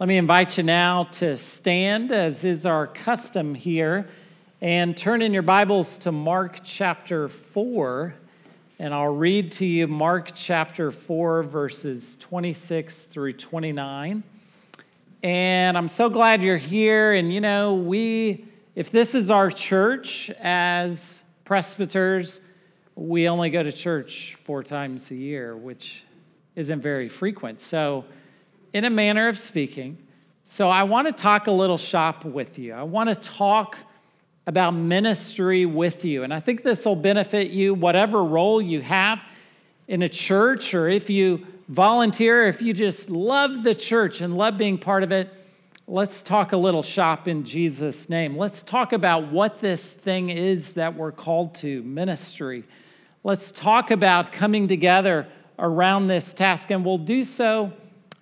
Let me invite you now to stand, as is our custom here, and turn in your Bibles to Mark chapter 4. And I'll read to you Mark chapter 4, verses 26 through 29. And I'm so glad you're here. And you know, we, if this is our church as presbyters, we only go to church four times a year, which isn't very frequent. So, in a manner of speaking. So, I want to talk a little shop with you. I want to talk about ministry with you. And I think this will benefit you, whatever role you have in a church, or if you volunteer, if you just love the church and love being part of it. Let's talk a little shop in Jesus' name. Let's talk about what this thing is that we're called to ministry. Let's talk about coming together around this task, and we'll do so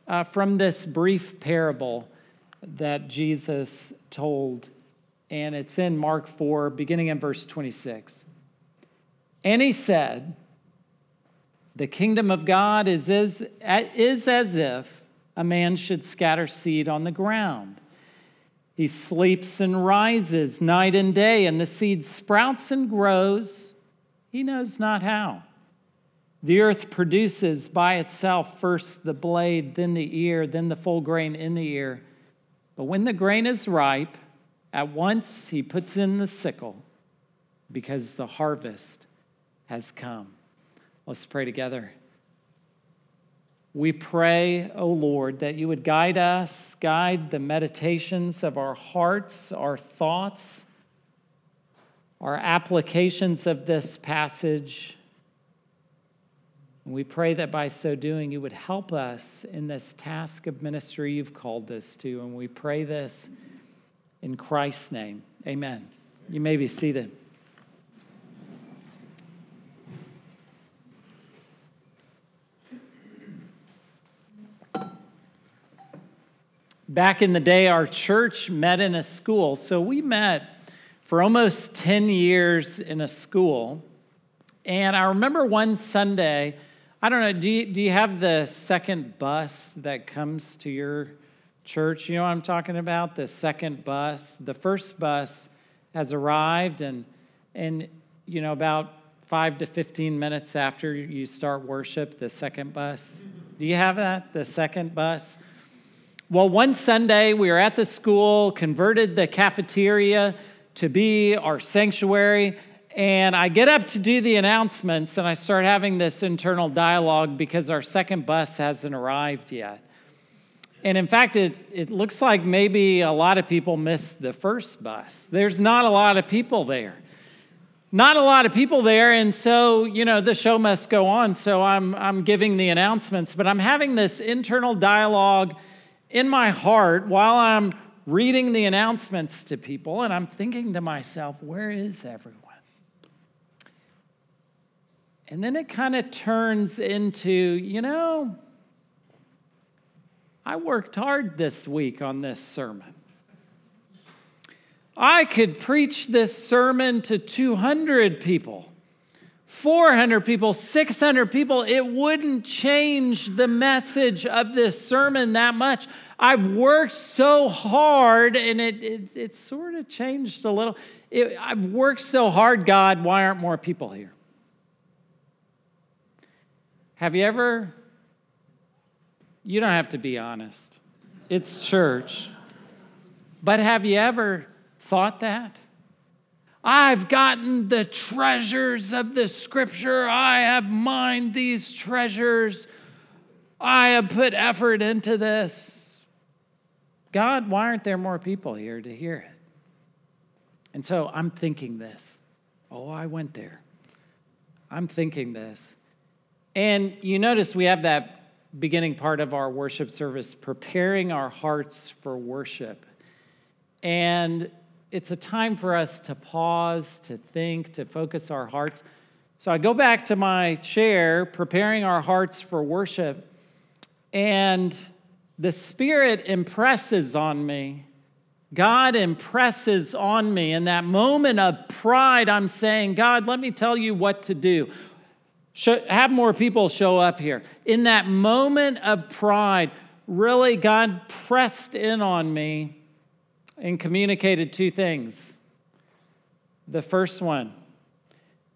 uh, from this brief parable that Jesus told. And it's in Mark 4, beginning in verse 26. And he said, The kingdom of God is as, is as if a man should scatter seed on the ground. He sleeps and rises night and day, and the seed sprouts and grows. He knows not how. The earth produces by itself first the blade, then the ear, then the full grain in the ear. But when the grain is ripe, at once he puts in the sickle because the harvest has come. Let's pray together. We pray, O Lord, that you would guide us, guide the meditations of our hearts, our thoughts, our applications of this passage. And we pray that by so doing, you would help us in this task of ministry you've called us to. And we pray this in Christ's name. Amen. You may be seated. Back in the day, our church met in a school. So we met for almost 10 years in a school. And I remember one Sunday, I don't know, do you, do you have the second bus that comes to your church? You know what I'm talking about? The second bus. The first bus has arrived, and, and you know, about five to 15 minutes after you start worship, the second bus. Do you have that? The second bus? Well, one Sunday we were at the school, converted the cafeteria to be our sanctuary, and I get up to do the announcements and I start having this internal dialogue because our second bus hasn't arrived yet. And in fact, it, it looks like maybe a lot of people missed the first bus. There's not a lot of people there. Not a lot of people there, and so, you know, the show must go on. So I'm, I'm giving the announcements, but I'm having this internal dialogue in my heart while I'm reading the announcements to people, and I'm thinking to myself, where is everyone? And then it kind of turns into, you know, I worked hard this week on this sermon. I could preach this sermon to 200 people, 400 people, 600 people. It wouldn't change the message of this sermon that much. I've worked so hard and it, it, it sort of changed a little. It, I've worked so hard, God, why aren't more people here? Have you ever, you don't have to be honest, it's church, but have you ever thought that? I've gotten the treasures of the scripture. I have mined these treasures. I have put effort into this. God, why aren't there more people here to hear it? And so I'm thinking this. Oh, I went there. I'm thinking this. And you notice we have that beginning part of our worship service, preparing our hearts for worship. And it's a time for us to pause, to think, to focus our hearts. So I go back to my chair, preparing our hearts for worship, and the Spirit impresses on me. God impresses on me. In that moment of pride, I'm saying, God, let me tell you what to do. Show, have more people show up here. In that moment of pride, really, God pressed in on me and communicated two things. The first one,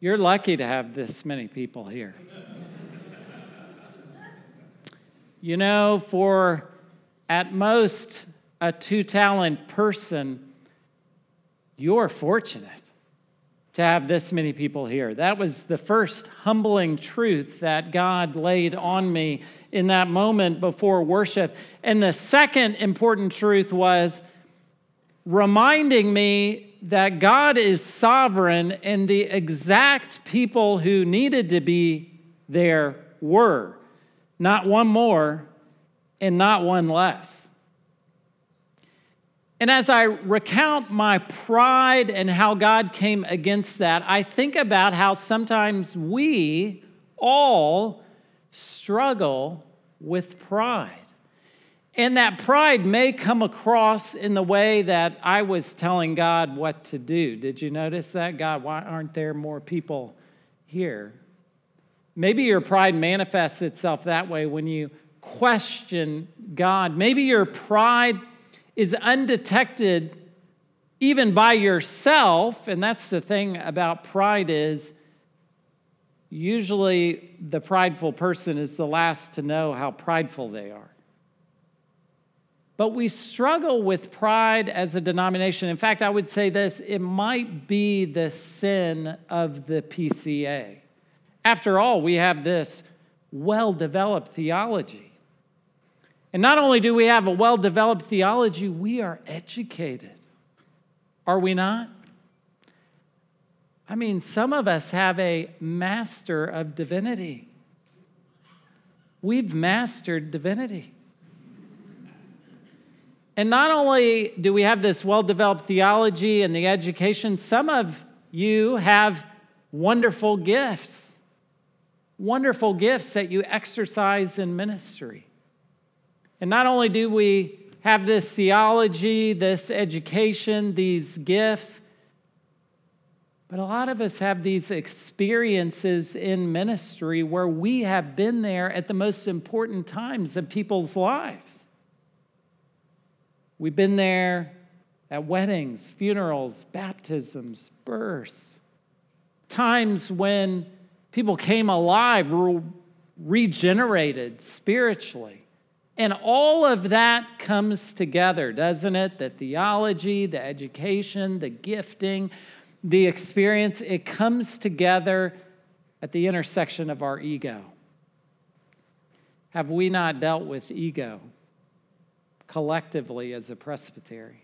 you're lucky to have this many people here. you know, for at most a two talent person, you're fortunate to have this many people here. That was the first humbling truth that God laid on me in that moment before worship. And the second important truth was reminding me that God is sovereign and the exact people who needed to be there were. Not one more and not one less. And as I recount my pride and how God came against that, I think about how sometimes we all struggle with pride. And that pride may come across in the way that I was telling God what to do. Did you notice that? God, why aren't there more people here? Maybe your pride manifests itself that way when you question God. Maybe your pride is undetected even by yourself and that's the thing about pride is usually the prideful person is the last to know how prideful they are. But we struggle with pride as a denomination. In fact i would say this it might be the sin of the pca after all we have this well developed theology and not only do we have a well developed theology, we are educated. Are we not? I mean, some of us have a master of divinity. We've mastered divinity. And not only do we have this well developed theology and the education, some of you have wonderful gifts, wonderful gifts that you exercise in ministry. And not only do we have this theology, this education, these gifts, but a lot of us have these experiences in ministry where we have been there at the most important times of people's lives. We've been there at weddings, funerals, baptisms, births, times when people came alive, regenerated spiritually. And all of that comes together, doesn't it? The theology, the education, the gifting, the experience, it comes together at the intersection of our ego. Have we not dealt with ego collectively as a presbytery?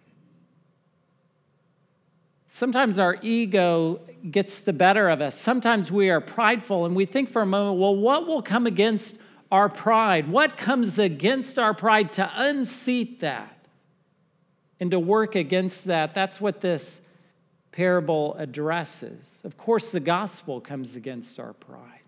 Sometimes our ego gets the better of us. Sometimes we are prideful and we think for a moment, well, what will come against our pride? What comes against our pride to unseat that and to work against that? That's what this parable addresses. Of course, the gospel comes against our pride.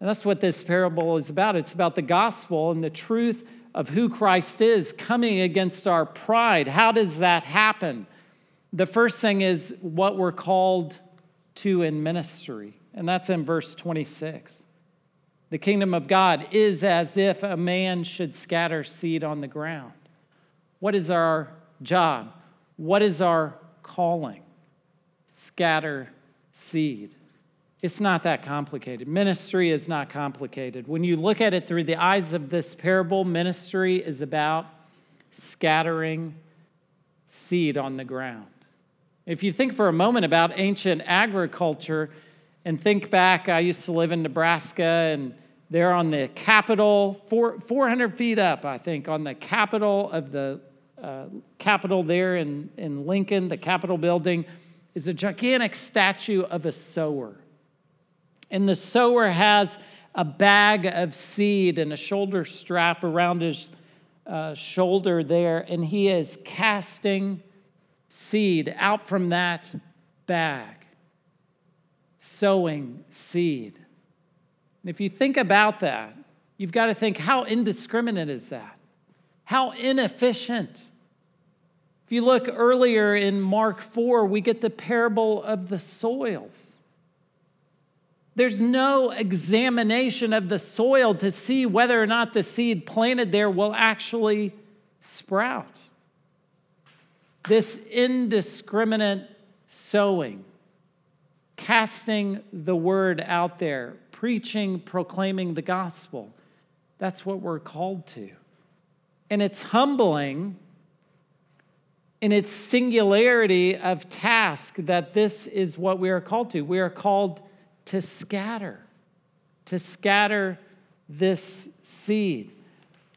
And that's what this parable is about. It's about the gospel and the truth of who Christ is coming against our pride. How does that happen? The first thing is what we're called to in ministry, and that's in verse 26. The kingdom of God is as if a man should scatter seed on the ground. What is our job? What is our calling? Scatter seed. It's not that complicated. Ministry is not complicated. When you look at it through the eyes of this parable, ministry is about scattering seed on the ground. If you think for a moment about ancient agriculture, and think back, I used to live in Nebraska, and there on the Capitol, four, 400 feet up, I think, on the Capitol of the uh, Capitol there in, in Lincoln, the Capitol building, is a gigantic statue of a sower. And the sower has a bag of seed and a shoulder strap around his uh, shoulder there, and he is casting seed out from that bag sowing seed. And if you think about that, you've got to think how indiscriminate is that? How inefficient. If you look earlier in Mark 4, we get the parable of the soils. There's no examination of the soil to see whether or not the seed planted there will actually sprout. This indiscriminate sowing, casting the word out there, preaching, proclaiming the gospel. That's what we're called to. And it's humbling in its singularity of task that this is what we are called to. We are called to scatter, to scatter this seed.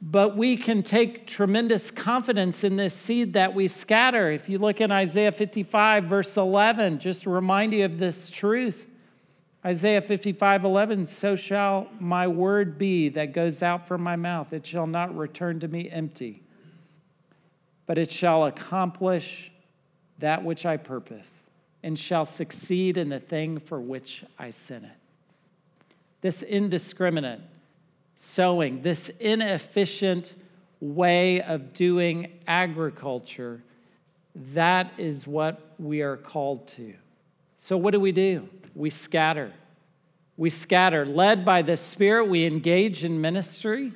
But we can take tremendous confidence in this seed that we scatter. If you look in Isaiah 55, verse 11, just to remind you of this truth. Isaiah 55, 11, so shall my word be that goes out from my mouth. It shall not return to me empty, but it shall accomplish that which I purpose and shall succeed in the thing for which I sent it. This indiscriminate sowing, this inefficient way of doing agriculture, that is what we are called to. So, what do we do? We scatter. We scatter. Led by the Spirit, we engage in ministry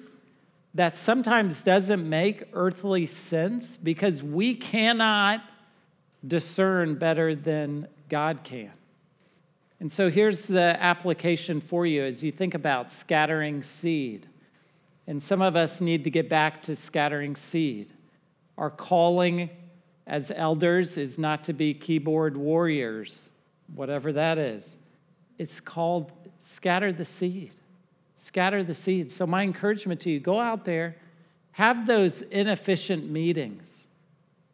that sometimes doesn't make earthly sense because we cannot discern better than God can. And so here's the application for you as you think about scattering seed. And some of us need to get back to scattering seed. Our calling as elders is not to be keyboard warriors, whatever that is. It's called scatter the seed. Scatter the seed. So, my encouragement to you go out there, have those inefficient meetings.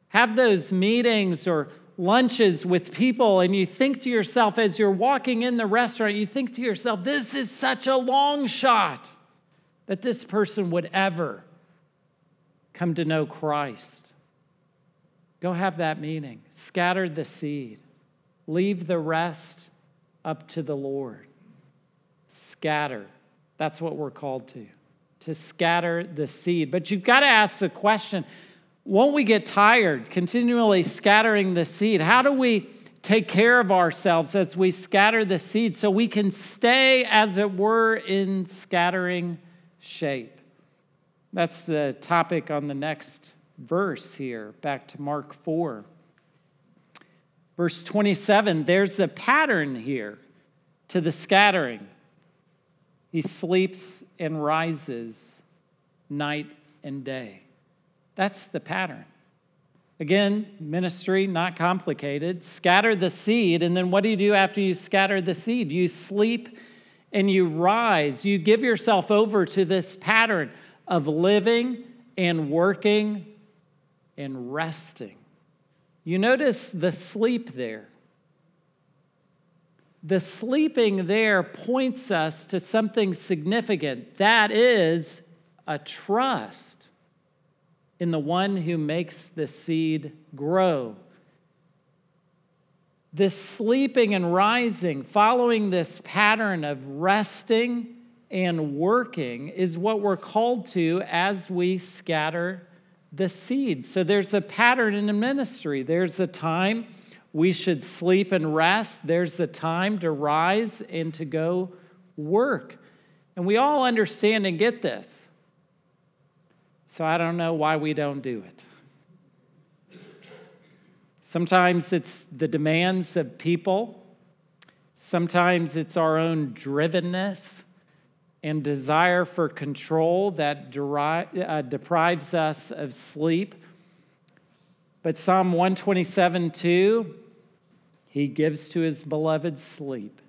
Have those meetings or lunches with people and you think to yourself as you're walking in the restaurant, you think to yourself, this is such a long shot that this person would ever come to know Christ. Go have that meeting. Scatter the seed. Leave the rest up to the Lord. Scatter. That's what we're called to, to scatter the seed. But you've got to ask the question won't we get tired continually scattering the seed? How do we take care of ourselves as we scatter the seed so we can stay, as it were, in scattering shape? That's the topic on the next verse here, back to Mark 4. Verse 27, there's a pattern here to the scattering. He sleeps and rises night and day. That's the pattern. Again, ministry, not complicated. Scatter the seed, and then what do you do after you scatter the seed? You sleep and you rise. You give yourself over to this pattern of living and working and resting. You notice the sleep there. The sleeping there points us to something significant. That is a trust in the one who makes the seed grow. This sleeping and rising, following this pattern of resting and working, is what we're called to as we scatter the seed. So there's a pattern in the ministry. There's a time we should sleep and rest, there's a time to rise and to go work. And we all understand and get this. So I don't know why we don't do it. Sometimes it's the demands of people. Sometimes it's our own drivenness and desire for control that deri- uh, deprives us of sleep. But Psalm 127 2, he gives to his beloved sleep.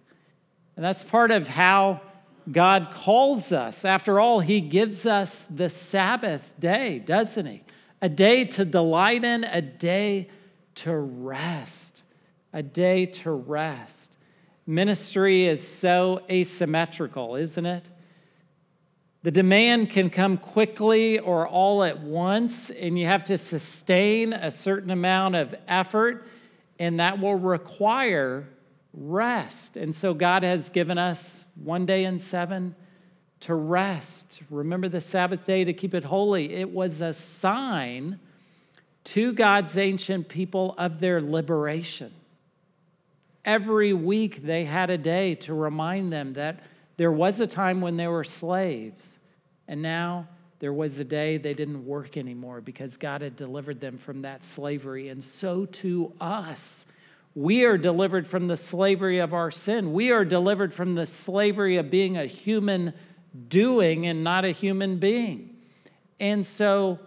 And that's part of how God calls us. After all, He gives us the Sabbath day, doesn't He? A day to delight in, a day to rest, a day to rest. Ministry is so asymmetrical, isn't it? The demand can come quickly or all at once, and you have to sustain a certain amount of effort, and that will require rest. And so God has given us one day in seven to rest. Remember the Sabbath day to keep it holy. It was a sign to God's ancient people of their liberation. Every week they had a day to remind them that there was a time when they were slaves, and now there was a day they didn't work anymore because God had delivered them from that slavery. And so to us, we are delivered from the slavery of our sin. We are delivered from the slavery of being a human doing and not a human being. And so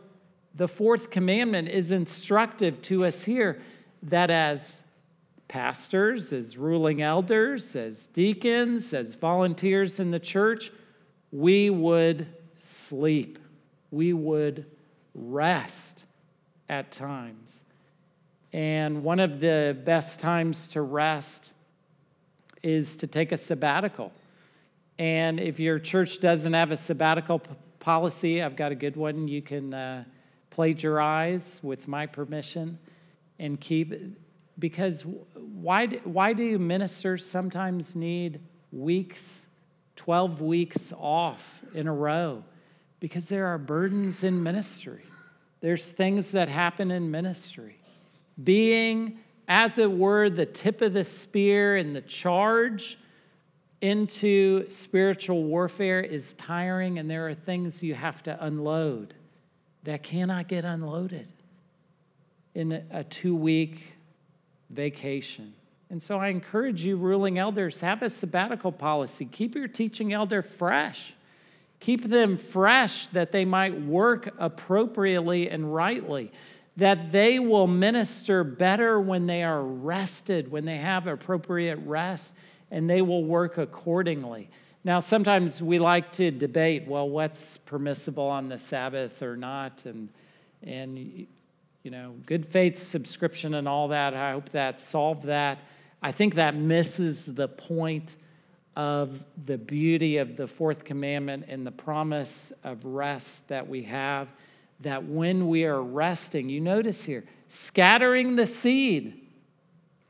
the fourth commandment is instructive to us here that as pastors, as ruling elders, as deacons, as volunteers in the church, we would sleep. We would rest at times. And one of the best times to rest is to take a sabbatical. And if your church doesn't have a sabbatical p- policy, I've got a good one. You can uh, plagiarize with my permission and keep because why, why do ministers sometimes need weeks, 12 weeks off in a row? Because there are burdens in ministry. There's things that happen in ministry. Being, as it were, the tip of the spear and the charge into spiritual warfare is tiring, and there are things you have to unload that cannot get unloaded in a two week vacation. And so I encourage you, ruling elders, have a sabbatical policy. Keep your teaching elder fresh. Keep them fresh that they might work appropriately and rightly, that they will minister better when they are rested, when they have appropriate rest, and they will work accordingly. Now, sometimes we like to debate, well, what's permissible on the Sabbath or not, and and you know, good faith subscription and all that. I hope that solved that. I think that misses the point of the beauty of the fourth commandment and the promise of rest that we have. That when we are resting, you notice here, scattering the seed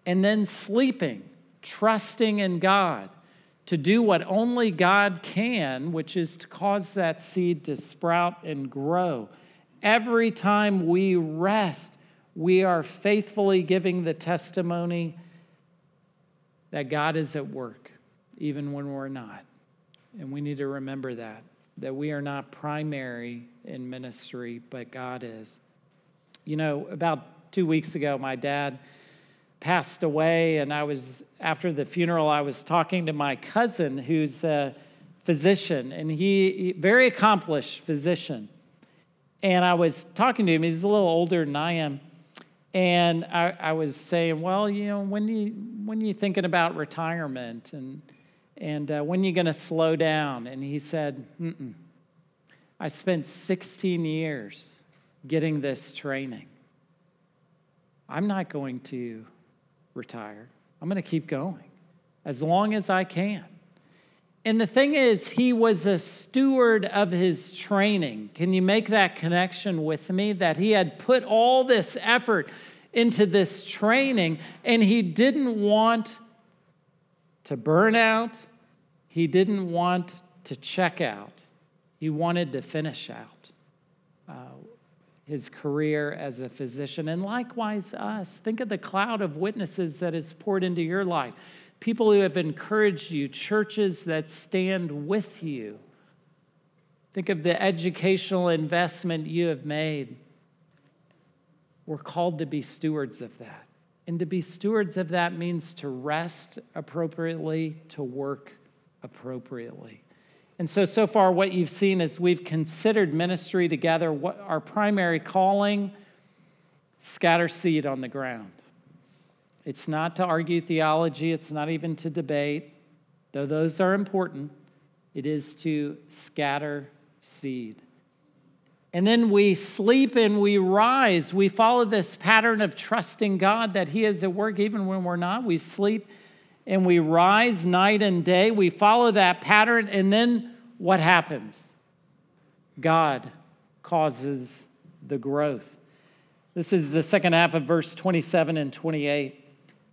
and then sleeping, trusting in God to do what only God can, which is to cause that seed to sprout and grow. Every time we rest, we are faithfully giving the testimony that God is at work, even when we're not. And we need to remember that, that we are not primary in ministry, but God is. You know, about two weeks ago, my dad passed away, and I was, after the funeral, I was talking to my cousin who's a physician, and he, very accomplished physician. And I was talking to him, he's a little older than I am. And I, I was saying, well, you know, when you when you thinking about retirement and and uh, when you going to slow down? And he said, Mm-mm. I spent 16 years getting this training. I'm not going to retire. I'm going to keep going as long as I can. And the thing is, he was a steward of his training. Can you make that connection with me? That he had put all this effort into this training and he didn't want to burn out, he didn't want to check out, he wanted to finish out. Uh, his career as a physician, and likewise us. Think of the cloud of witnesses that is poured into your life people who have encouraged you, churches that stand with you. Think of the educational investment you have made. We're called to be stewards of that. And to be stewards of that means to rest appropriately, to work appropriately. And so, so far, what you've seen is we've considered ministry together, what our primary calling, scatter seed on the ground. It's not to argue theology, it's not even to debate, though those are important. It is to scatter seed. And then we sleep and we rise. We follow this pattern of trusting God that He is at work even when we're not. We sleep and we rise night and day. We follow that pattern, and then what happens? God causes the growth. This is the second half of verse 27 and 28.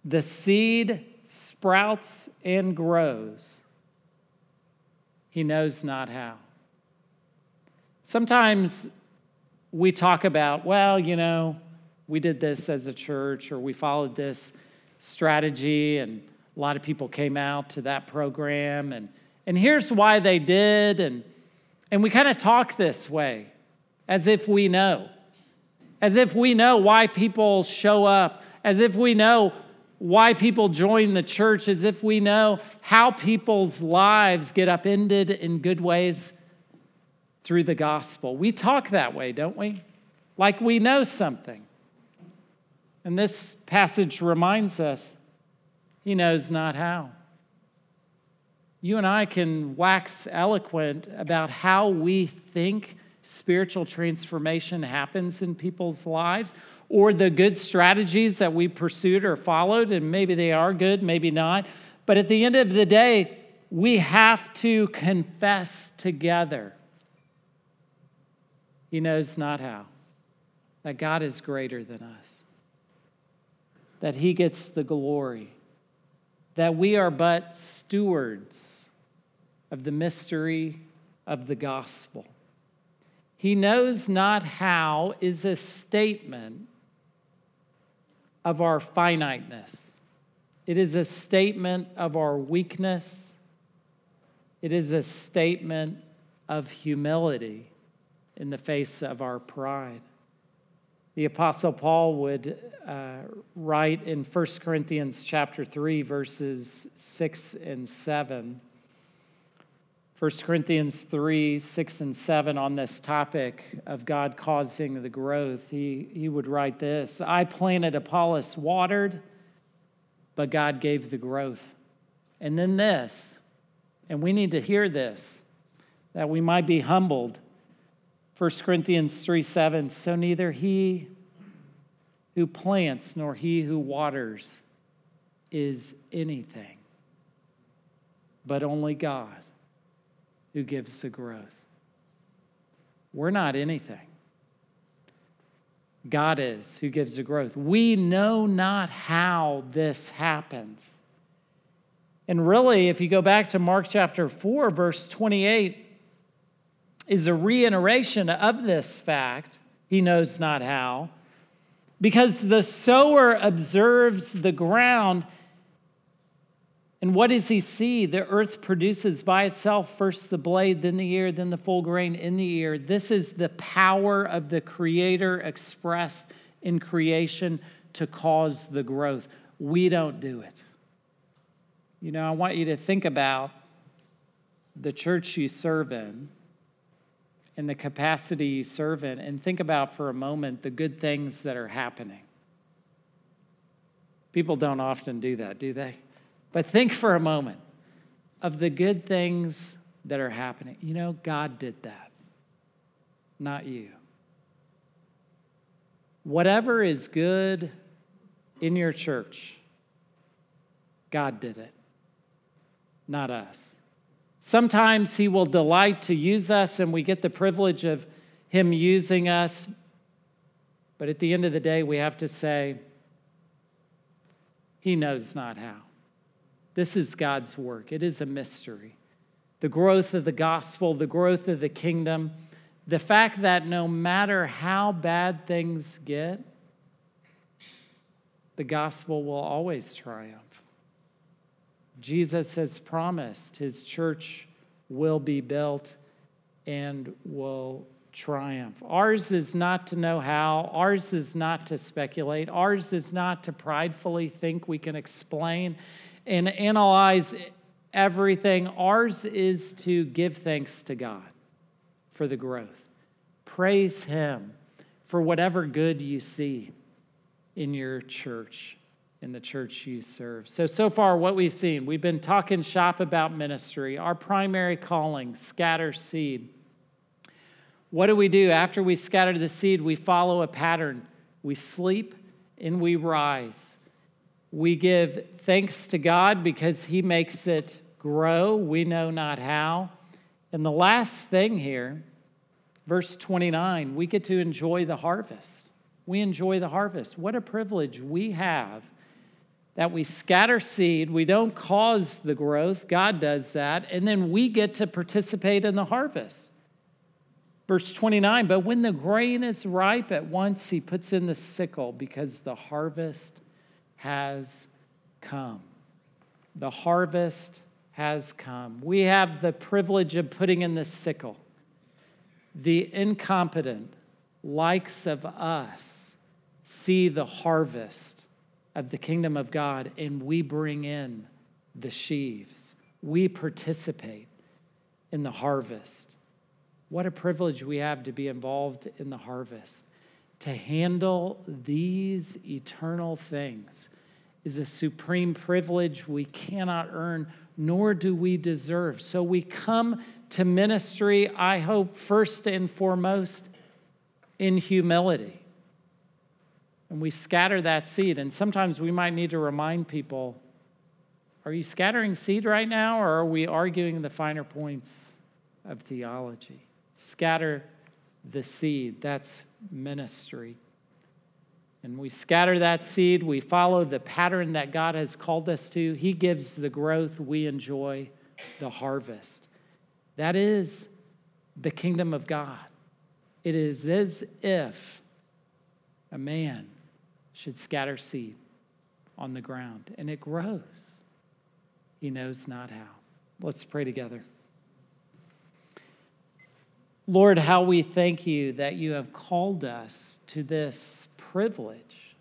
The seed sprouts and grows. He knows not how. Sometimes we talk about, well, you know, we did this as a church or we followed this strategy, and a lot of people came out to that program. And, and here's why they did. And, and we kind of talk this way as if we know, as if we know why people show up, as if we know why people join the church, as if we know how people's lives get upended in good ways through the gospel. We talk that way, don't we? Like we know something. And this passage reminds us he knows not how. You and I can wax eloquent about how we think spiritual transformation happens in people's lives or the good strategies that we pursued or followed, and maybe they are good, maybe not. But at the end of the day, we have to confess together. He knows not how, that God is greater than us, that He gets the glory, that we are but stewards of the mystery of the gospel. He knows not how is a statement of our finiteness. It is a statement of our weakness. It is a statement of humility in the face of our pride. The apostle Paul would uh, write in 1 Corinthians chapter 3 verses 6 and 7 1 Corinthians 3 6 and 7 on this topic of God causing the growth, he, he would write this I planted, Apollos watered, but God gave the growth. And then this, and we need to hear this, that we might be humbled. 1 Corinthians 3 7 So neither he who plants nor he who waters is anything, but only God who gives the growth. We're not anything. God is who gives the growth. We know not how this happens. And really, if you go back to Mark chapter 4, verse 28, is a reiteration of this fact. He knows not how. Because the sower observes the ground and what does he see? The earth produces by itself first the blade, then the ear, then the full grain in the ear. This is the power of the Creator expressed in creation to cause the growth. We don't do it. You know, I want you to think about the church you serve in and the capacity you serve in, and think about for a moment the good things that are happening. People don't often do that, do they? But think for a moment of the good things that are happening. You know, God did that, not you. Whatever is good in your church, God did it, not us. Sometimes He will delight to use us, and we get the privilege of Him using us. But at the end of the day, we have to say, He knows not how. This is God's work, it is a mystery. The growth of the gospel, the growth of the kingdom, the fact that no matter how bad things get, the gospel will always triumph. Jesus has promised his church will be built and will triumph. Ours is not to know how, ours is not to speculate, ours is not to pridefully think we can explain and analyze everything. Ours is to give thanks to God for the growth. Praise Him for whatever good you see in your church, in the church you serve. So, so far, what we've seen, we've been talking shop about ministry, our primary calling, scatter seed. What do we do? After we scatter the seed, we follow a pattern. We sleep and we rise. We give thanks to God because He makes it grow. We know not how. And the last thing here, verse 29, we get to enjoy the harvest. We enjoy the harvest. What a privilege we have that we scatter seed, we don't cause the growth, God does that, and then we get to participate in the harvest. Verse 29 But when the grain is ripe, at once he puts in the sickle because the harvest has come. The harvest has come. We have the privilege of putting in the sickle. The incompetent likes of us see the harvest of the kingdom of God and we bring in the sheaves. We participate in the harvest. What a privilege we have to be involved in the harvest. To handle these eternal things is a supreme privilege we cannot earn, nor do we deserve. So we come to ministry, I hope, first and foremost, in humility. And we scatter that seed. And sometimes we might need to remind people are you scattering seed right now, or are we arguing the finer points of theology? Scatter the seed. That's ministry. And we scatter that seed. We follow the pattern that God has called us to. He gives the growth, we enjoy the harvest. That is the kingdom of God. It is as if a man should scatter seed on the ground and it grows. He knows not how. Let's pray together. Lord, how we thank you that you have called us to this privilege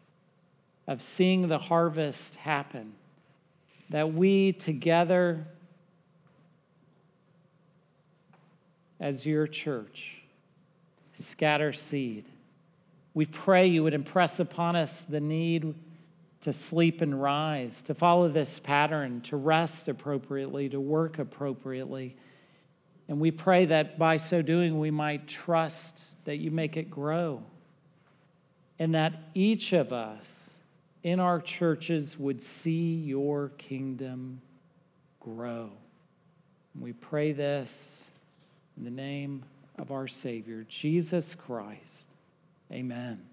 of seeing the harvest happen, that we together as your church scatter seed. We pray you would impress upon us the need to sleep and rise, to follow this pattern, to rest appropriately, to work appropriately. And we pray that by so doing, we might trust that you make it grow and that each of us in our churches would see your kingdom grow. We pray this in the name of our Savior, Jesus Christ. Amen.